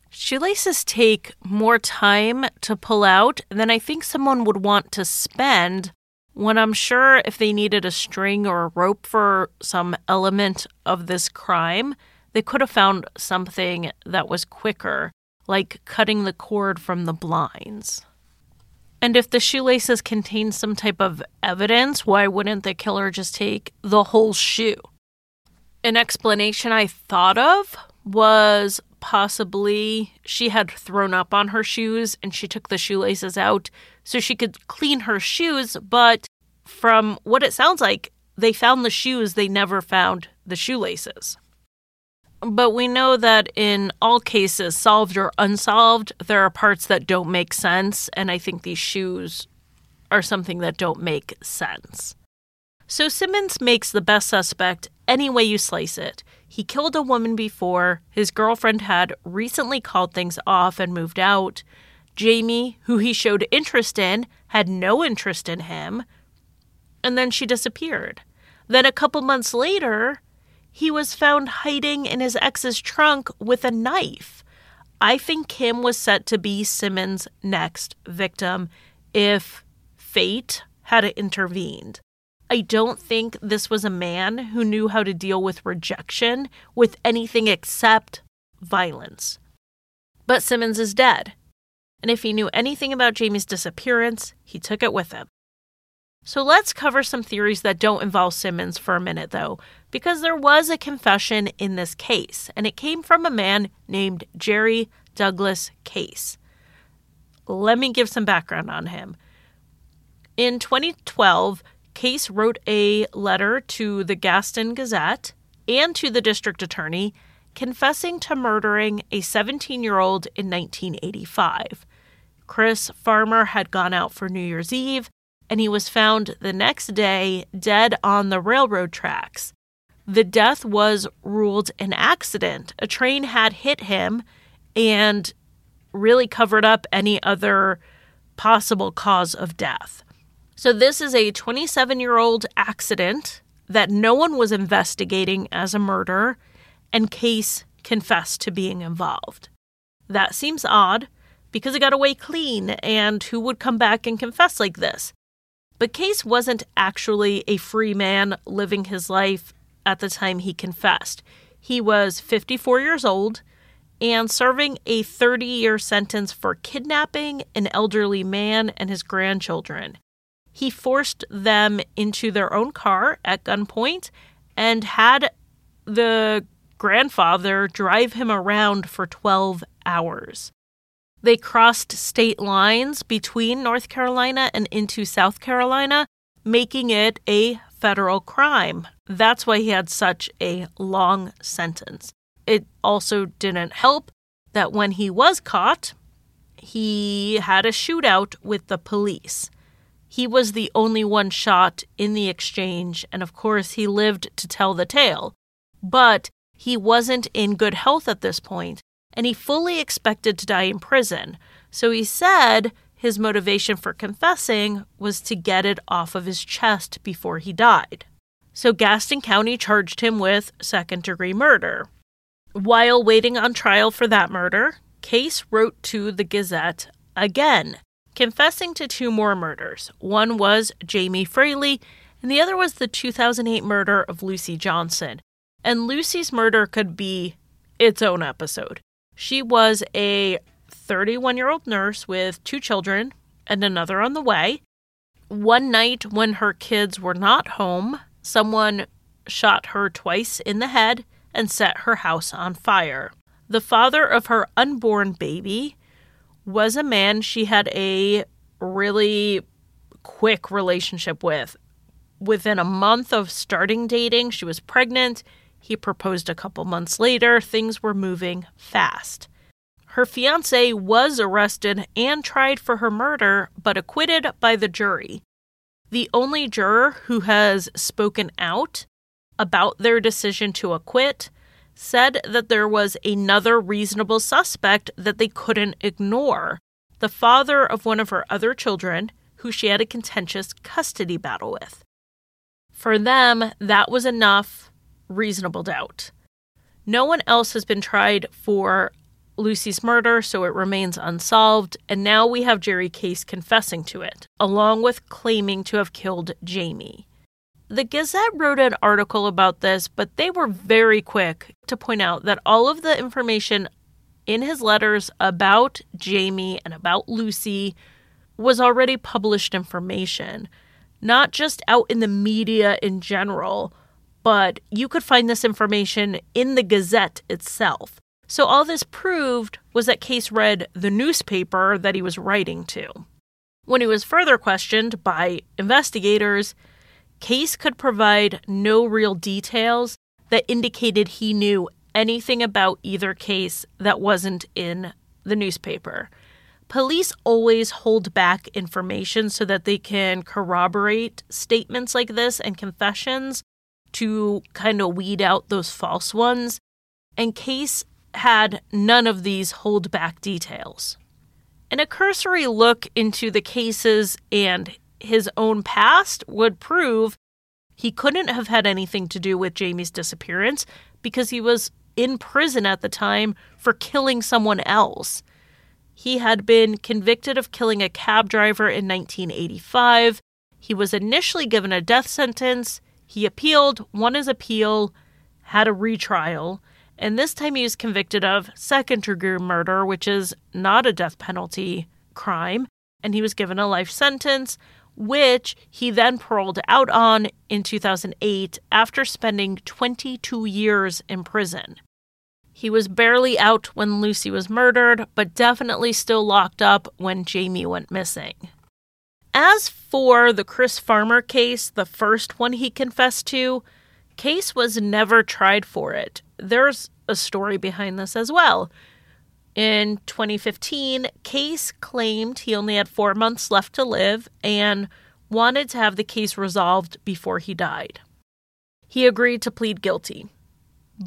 Shoelaces take more time to pull out than I think someone would want to spend when I'm sure if they needed a string or a rope for some element of this crime, they could have found something that was quicker, like cutting the cord from the blinds. And if the shoelaces contained some type of evidence, why wouldn't the killer just take the whole shoe? An explanation I thought of was possibly she had thrown up on her shoes and she took the shoelaces out so she could clean her shoes. But from what it sounds like, they found the shoes, they never found the shoelaces. But we know that in all cases, solved or unsolved, there are parts that don't make sense. And I think these shoes are something that don't make sense. So Simmons makes the best suspect any way you slice it. He killed a woman before, his girlfriend had recently called things off and moved out. Jamie, who he showed interest in, had no interest in him, and then she disappeared. Then a couple months later, he was found hiding in his ex's trunk with a knife. I think Kim was set to be Simmons' next victim if fate had intervened. I don't think this was a man who knew how to deal with rejection with anything except violence. But Simmons is dead. And if he knew anything about Jamie's disappearance, he took it with him. So let's cover some theories that don't involve Simmons for a minute, though, because there was a confession in this case, and it came from a man named Jerry Douglas Case. Let me give some background on him. In 2012, Case wrote a letter to the Gaston Gazette and to the district attorney confessing to murdering a 17 year old in 1985. Chris Farmer had gone out for New Year's Eve and he was found the next day dead on the railroad tracks. The death was ruled an accident. A train had hit him and really covered up any other possible cause of death. So, this is a 27 year old accident that no one was investigating as a murder, and Case confessed to being involved. That seems odd because it got away clean, and who would come back and confess like this? But Case wasn't actually a free man living his life at the time he confessed. He was 54 years old and serving a 30 year sentence for kidnapping an elderly man and his grandchildren. He forced them into their own car at gunpoint and had the grandfather drive him around for 12 hours. They crossed state lines between North Carolina and into South Carolina, making it a federal crime. That's why he had such a long sentence. It also didn't help that when he was caught, he had a shootout with the police. He was the only one shot in the exchange, and of course, he lived to tell the tale. But he wasn't in good health at this point, and he fully expected to die in prison. So he said his motivation for confessing was to get it off of his chest before he died. So Gaston County charged him with second degree murder. While waiting on trial for that murder, Case wrote to the Gazette again, confessing to two more murders. One was Jamie Fraley, and the other was the 2008 murder of Lucy Johnson. And Lucy's murder could be its own episode. She was a 31 year old nurse with two children and another on the way. One night, when her kids were not home, someone shot her twice in the head and set her house on fire. The father of her unborn baby was a man she had a really quick relationship with. Within a month of starting dating, she was pregnant. He proposed a couple months later. Things were moving fast. Her fiance was arrested and tried for her murder, but acquitted by the jury. The only juror who has spoken out about their decision to acquit, said that there was another reasonable suspect that they couldn't ignore the father of one of her other children, who she had a contentious custody battle with. For them, that was enough reasonable doubt. No one else has been tried for Lucy's murder, so it remains unsolved, and now we have Jerry Case confessing to it, along with claiming to have killed Jamie. The Gazette wrote an article about this, but they were very quick to point out that all of the information in his letters about Jamie and about Lucy was already published information, not just out in the media in general, but you could find this information in the Gazette itself. So all this proved was that Case read the newspaper that he was writing to. When he was further questioned by investigators, Case could provide no real details that indicated he knew anything about either case that wasn't in the newspaper. Police always hold back information so that they can corroborate statements like this and confessions to kind of weed out those false ones. And Case had none of these hold back details. An a cursory look into the cases and his own past would prove he couldn't have had anything to do with Jamie's disappearance because he was in prison at the time for killing someone else. He had been convicted of killing a cab driver in 1985. He was initially given a death sentence. He appealed, won his appeal, had a retrial, and this time he was convicted of second degree murder, which is not a death penalty crime, and he was given a life sentence which he then paroled out on in 2008 after spending 22 years in prison. He was barely out when Lucy was murdered, but definitely still locked up when Jamie went missing. As for the Chris Farmer case, the first one he confessed to, Case was never tried for it. There's a story behind this as well. In 2015, Case claimed he only had four months left to live and wanted to have the case resolved before he died. He agreed to plead guilty,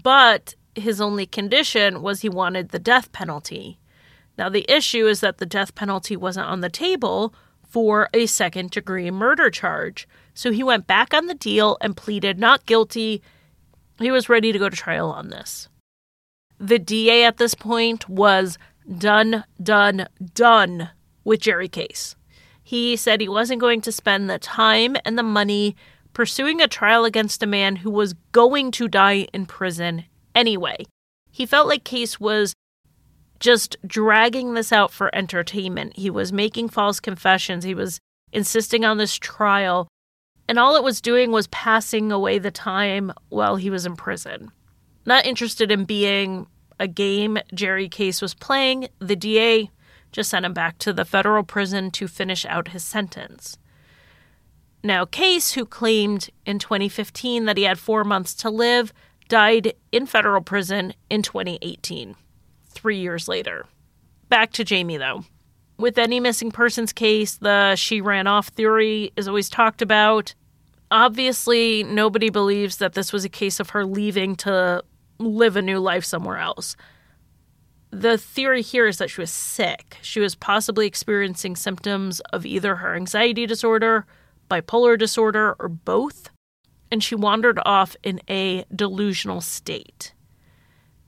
but his only condition was he wanted the death penalty. Now, the issue is that the death penalty wasn't on the table for a second degree murder charge. So he went back on the deal and pleaded not guilty. He was ready to go to trial on this. The DA at this point was done, done, done with Jerry Case. He said he wasn't going to spend the time and the money pursuing a trial against a man who was going to die in prison Anyway, he felt like Case was just dragging this out for entertainment. He was making false confessions. He was insisting on this trial. And all it was doing was passing away the time while he was in prison. Not interested in being a game Jerry Case was playing, the DA just sent him back to the federal prison to finish out his sentence. Now, Case, who claimed in 2015 that he had four months to live, died in federal prison in 2018, three years later. Back to Jamie, though. With any missing persons case, the she ran off theory is always talked about. Obviously, nobody believes that this was a case of her leaving to live a new life somewhere else. The theory here is that she was sick. She was possibly experiencing symptoms of either her anxiety disorder, bipolar disorder, or both, and she wandered off in a delusional state.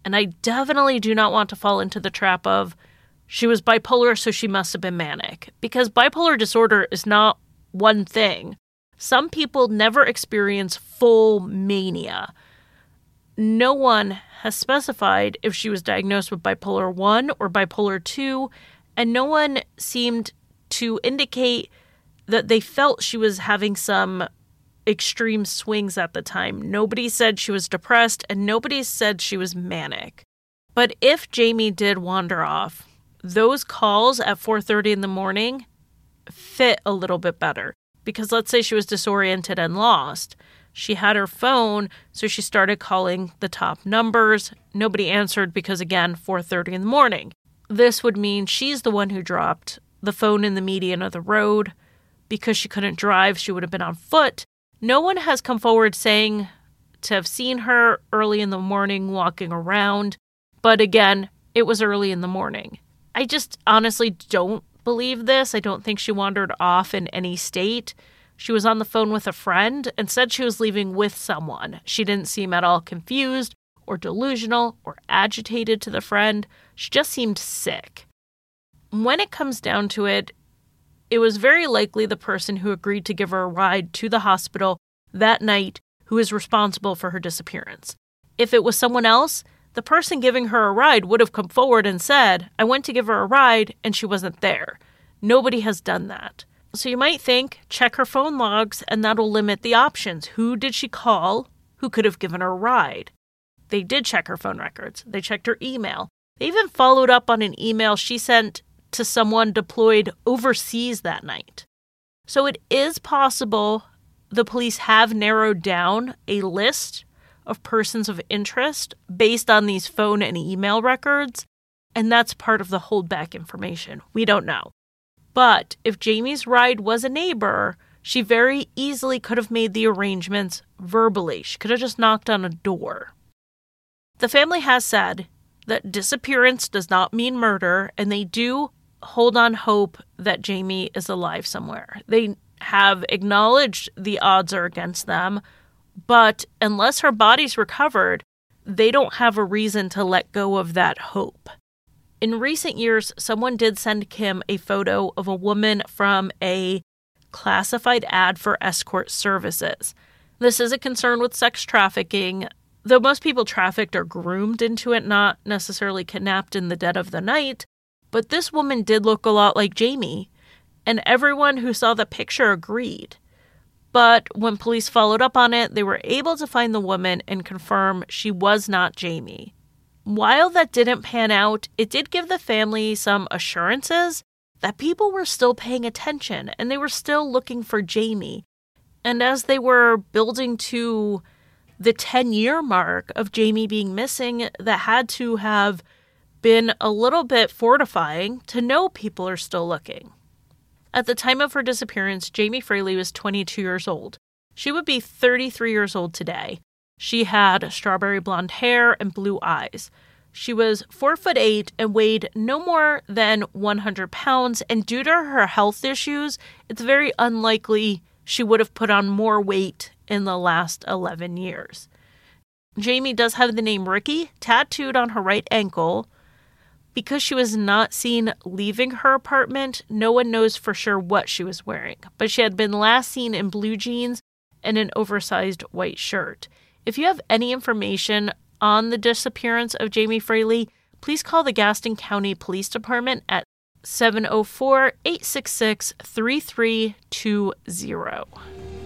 And I definitely do not want to fall into the trap of she was bipolar, so she must have been manic, because bipolar disorder is not one thing. Some people never experience full mania no one has specified if she was diagnosed with bipolar 1 or bipolar 2, and no one seemed to indicate that they felt she was having some extreme swings at the time. Nobody said she was depressed, and nobody said she was manic. But if Jamie did wander off, those calls at 4:30 in the morning fit a little bit better because let's say she was disoriented and lost she had her phone, so she started calling the top numbers. Nobody answered because again, 4:30 in the morning. This would mean she's the one who dropped the phone in the median of the road. Because she couldn't drive, she would have been on foot. No one has come forward saying to have seen her early in the morning walking around, but again, it was early in the morning. I just honestly don't believe this. I don't think she wandered off in any state. She was on the phone with a friend and said she was leaving with someone. She didn't seem at all confused or delusional or agitated to the friend. She just seemed sick. When it comes down to it, it was very likely the person who agreed to give her a ride to the hospital that night who is responsible for her disappearance. If it was someone else, the person giving her a ride would have come forward and said, I went to give her a ride and she wasn't there. Nobody has done that. So you might think, check her phone logs, and that'll limit the options. Who did she call who could have given her a ride? They did check her phone records, they checked her email. They even followed up on an email she sent to someone deployed overseas that night. So it is possible the police have narrowed down a list of persons of interest based on these phone and email records, and that's part of the holdback information. We don't know. But if Jamie's ride was a neighbor, she very easily could have made the arrangements verbally. She could have just knocked on a door. The family has said that disappearance does not mean murder, and they do hold on hope that Jamie is alive somewhere. They have acknowledged the odds are against them, but unless her body's recovered, they don't have a reason to let go of that hope. In recent years, someone did send Kim a photo of a woman from a classified ad for escort services. This is a concern with sex trafficking, though most people trafficked are groomed into it, not necessarily kidnapped in the dead of the night. But this woman did look a lot like Jamie, and everyone who saw the picture agreed. But when police followed up on it, they were able to find the woman and confirm she was not Jamie. While that didn't pan out, it did give the family some assurances that people were still paying attention and they were still looking for Jamie. And as they were building to the 10 year mark of Jamie being missing, that had to have been a little bit fortifying to know people are still looking. At the time of her disappearance, Jamie Fraley was 22 years old. She would be 33 years old today. She had strawberry blonde hair and blue eyes. She was four foot eight and weighed no more than 100 pounds. And due to her health issues, it's very unlikely she would have put on more weight in the last 11 years. Jamie does have the name Ricky tattooed on her right ankle. Because she was not seen leaving her apartment, no one knows for sure what she was wearing, but she had been last seen in blue jeans and an oversized white shirt. If you have any information on the disappearance of Jamie Fraley, please call the Gaston County Police Department at 704 866 3320.